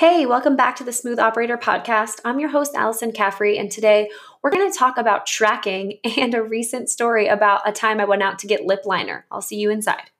Hey, welcome back to the Smooth Operator Podcast. I'm your host, Allison Caffrey, and today we're going to talk about tracking and a recent story about a time I went out to get lip liner. I'll see you inside.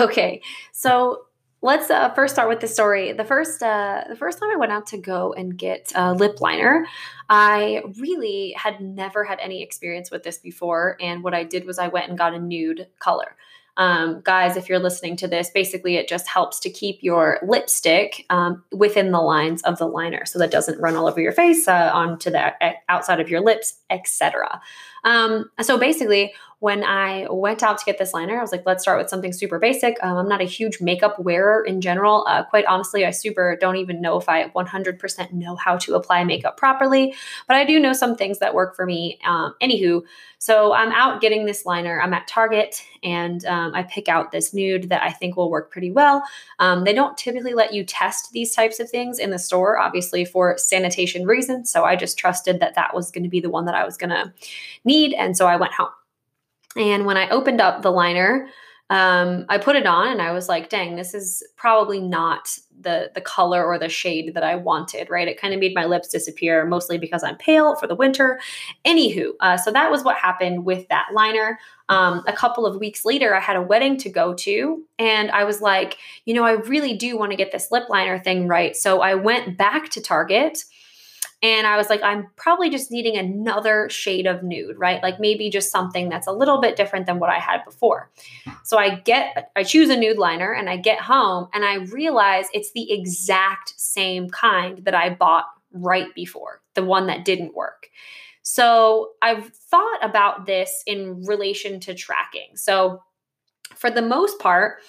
Okay, so let's uh, first start with the story. The first, uh, the first time I went out to go and get uh, lip liner, I really had never had any experience with this before, and what I did was I went and got a nude color. Um, guys, if you're listening to this, basically it just helps to keep your lipstick um, within the lines of the liner so that doesn't run all over your face, uh, onto the outside of your lips, etc. Um, so basically, when I went out to get this liner, I was like, let's start with something super basic. Um, I'm not a huge makeup wearer in general. Uh, quite honestly, I super don't even know if I 100% know how to apply makeup properly, but I do know some things that work for me. Um, anywho, so I'm out getting this liner. I'm at Target and um, I pick out this nude that I think will work pretty well. Um, they don't typically let you test these types of things in the store, obviously for sanitation reasons. So I just trusted that that was going to be the one that I was going to need. And so I went home. And when I opened up the liner, um, I put it on and I was like, dang, this is probably not the the color or the shade that I wanted, right? It kind of made my lips disappear, mostly because I'm pale for the winter. Anywho, uh, so that was what happened with that liner. Um, a couple of weeks later, I had a wedding to go to, and I was like, you know, I really do want to get this lip liner thing right. So I went back to Target and I was like, I'm probably just needing another shade of nude, right? Like maybe just something that's a little bit different than what I had before. So I get, I choose a nude liner and I get home and I realize it's the exact same kind that I bought right before, the one that didn't work. So I've thought about this in relation to tracking. So for the most part,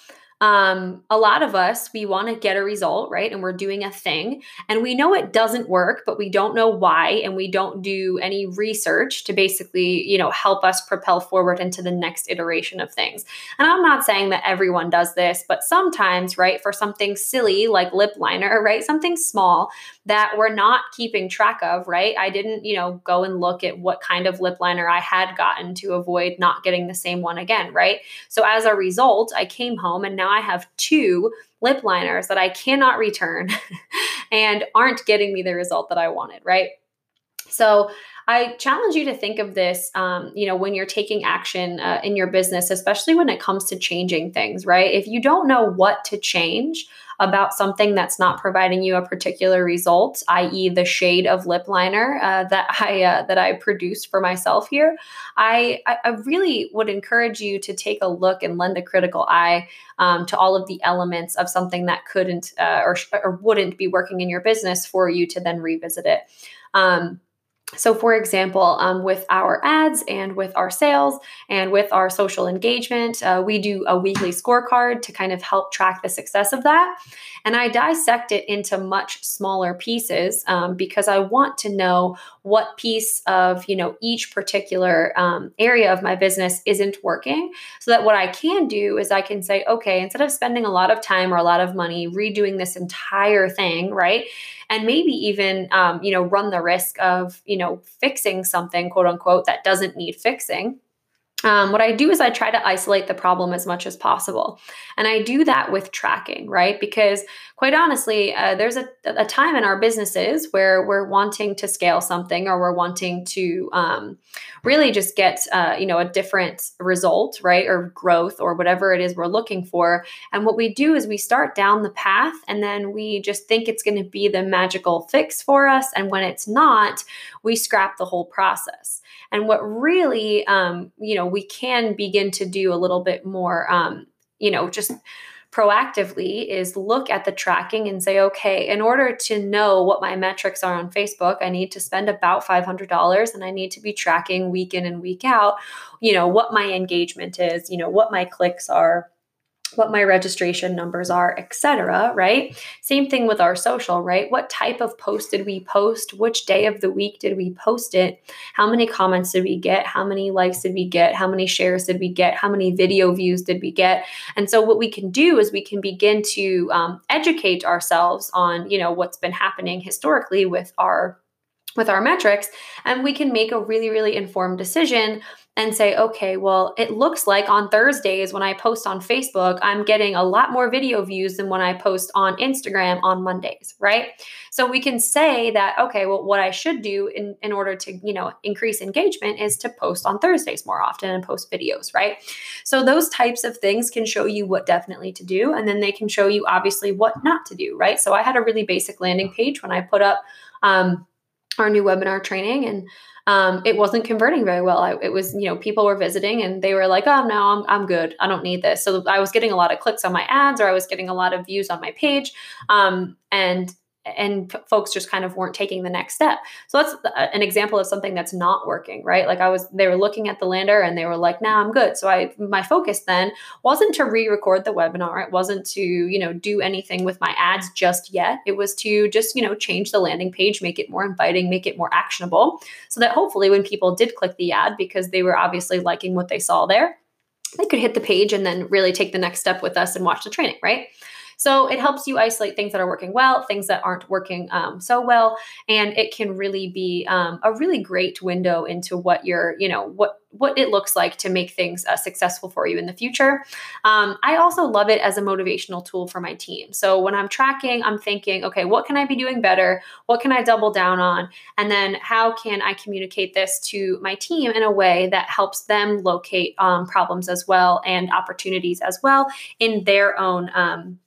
um, a lot of us, we want to get a result, right? And we're doing a thing and we know it doesn't work, but we don't know why. And we don't do any research to basically, you know, help us propel forward into the next iteration of things. And I'm not saying that everyone does this, but sometimes, right, for something silly like lip liner, right, something small that we're not keeping track of, right? I didn't, you know, go and look at what kind of lip liner I had gotten to avoid not getting the same one again, right? So as a result, I came home and now I have two lip liners that I cannot return and aren't getting me the result that I wanted, right? So I challenge you to think of this, um, you know, when you're taking action uh, in your business, especially when it comes to changing things, right? If you don't know what to change, about something that's not providing you a particular result, i.e., the shade of lip liner uh, that I uh, that I produced for myself here, I I really would encourage you to take a look and lend a critical eye um, to all of the elements of something that couldn't uh, or or wouldn't be working in your business for you to then revisit it. Um, so, for example, um, with our ads and with our sales and with our social engagement, uh, we do a weekly scorecard to kind of help track the success of that. And I dissect it into much smaller pieces um, because I want to know what piece of you know each particular um, area of my business isn't working, so that what I can do is I can say, okay, instead of spending a lot of time or a lot of money redoing this entire thing, right? and maybe even um, you know run the risk of you know fixing something quote unquote that doesn't need fixing um, what I do is I try to isolate the problem as much as possible. And I do that with tracking, right? Because quite honestly, uh, there's a, a, time in our businesses where we're wanting to scale something or we're wanting to um, really just get, uh, you know, a different result, right? Or growth or whatever it is we're looking for. And what we do is we start down the path and then we just think it's going to be the magical fix for us. And when it's not, we scrap the whole process. And what really, um, you know, we can begin to do a little bit more, um, you know, just proactively is look at the tracking and say, okay, in order to know what my metrics are on Facebook, I need to spend about $500 and I need to be tracking week in and week out, you know, what my engagement is, you know, what my clicks are, what my registration numbers are, etc., right? Same thing with our social, right? What type of post did we post? Which day of the week did we post it? How many comments did we get? How many likes did we get? How many shares did we get? How many video views did we get? And so what we can do is we can begin to um, educate ourselves on, you know, what's been happening historically with our with our metrics and we can make a really really informed decision and say, okay, well, it looks like on Thursdays when I post on Facebook, I'm getting a lot more video views than when I post on Instagram on Mondays, right? So we can say that, okay, well, what I should do in, in order to, you know, increase engagement is to post on Thursdays more often and post videos, right? So those types of things can show you what definitely to do. And then they can show you obviously what not to do, right? So I had a really basic landing page when I put up um, our new webinar training and um, it wasn't converting very well. I, it was, you know, people were visiting and they were like, oh, no, I'm, I'm good. I don't need this. So I was getting a lot of clicks on my ads or I was getting a lot of views on my page. Um, and and folks just kind of weren't taking the next step. So that's uh, an example of something that's not working, right? Like I was, they were looking at the lander and they were like, "Now nah, I'm good." So I, my focus then wasn't to re-record the webinar. It wasn't to, you know, do anything with my ads just yet. It was to just, you know, change the landing page, make it more inviting, make it more actionable, so that hopefully when people did click the ad because they were obviously liking what they saw there, they could hit the page and then really take the next step with us and watch the training, right? So it helps you isolate things that are working well, things that aren't working um, so well, and it can really be um, a really great window into what you're, you know, what what it looks like to make things uh, successful for you in the future. Um, I also love it as a motivational tool for my team. So when I'm tracking, I'm thinking, okay, what can I be doing better? What can I double down on? And then how can I communicate this to my team in a way that helps them locate um, problems as well and opportunities as well in their own um,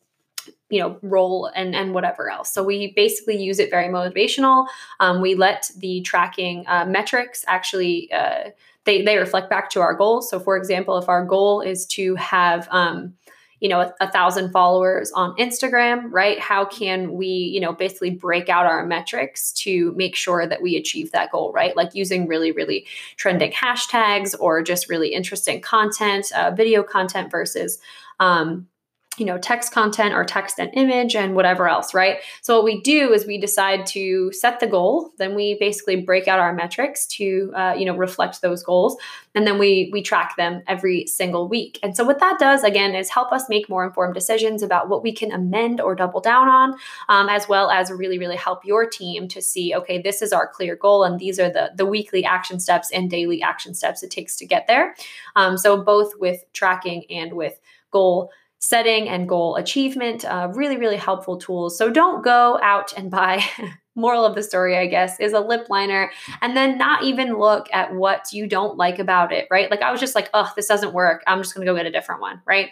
you know role and and whatever else. So we basically use it very motivational. Um, we let the tracking uh, metrics actually uh, they, they reflect back to our goals so for example if our goal is to have um, you know a, a, thousand followers on instagram right how can we you know basically break out our metrics to make sure that we achieve that goal right? Like using really really trending hashtags or just really interesting content uh, video content versus um, you know text content or text and image and whatever else right? So what we do is we decide to set the goal then we basically break out our metrics to uh, you know reflect those goals and then we we track them every single week. And so what that does again is help us make more informed decisions about what we can amend or double down on um, as well as really really help your team to see okay this is our clear goal and these are the the weekly action steps and daily action steps it takes to get there. Um, so both with tracking and with goal setting and goal achievement. Uh, really, really helpful tools. So don't go out and buy. moral of the story, I guess, is a lip liner and then not even look at what you don't like about it, right? Like I was just like, oh, this doesn't work. I'm just going to go get a different one, right?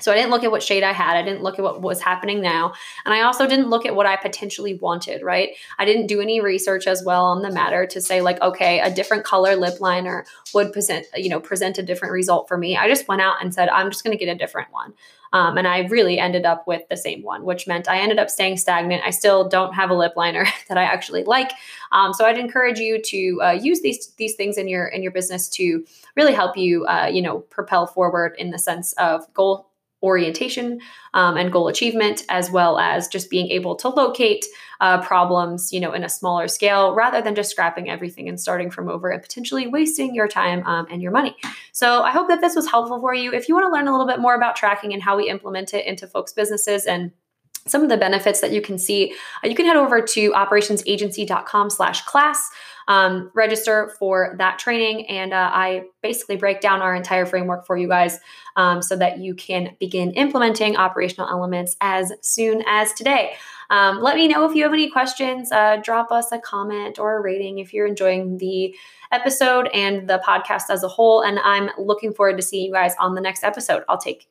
So I didn't look at what shade I had. I didn't look at what was happening now. And I also didn't look at what I potentially wanted, right? I didn't do any research as well on the matter to say like, okay, a different color lip liner would present, you know, present a different result for me. I just went out and said, I'm just going to get a different one. Um, and I really ended up with the same one, which meant I ended up staying stagnant. I still don't have a lip liner that I actually like. Um, so I'd encourage you to uh, use these these things in your in your business to really help you, uh, you know, propel forward in the sense of goal orientation um, and goal achievement as well as just being able to locate uh, problems you know in a smaller scale rather than just scrapping everything and starting from over and potentially wasting your time um, and your money. So i hope that this was helpful for you. If you want to learn a little bit more about tracking and how we implement it into folks businesses and some of the benefits that you can see uh, you can head over to operationsagency.com slash class um, register for that training and uh, i basically break down our entire framework for you guys um, so that you can begin implementing operational elements as soon as today. Um, let me know if you have any questions uh, drop us a comment or a rating if you're enjoying the episode and the podcast as a whole and i'm looking forward to seeing you guys on the next episode. I'll take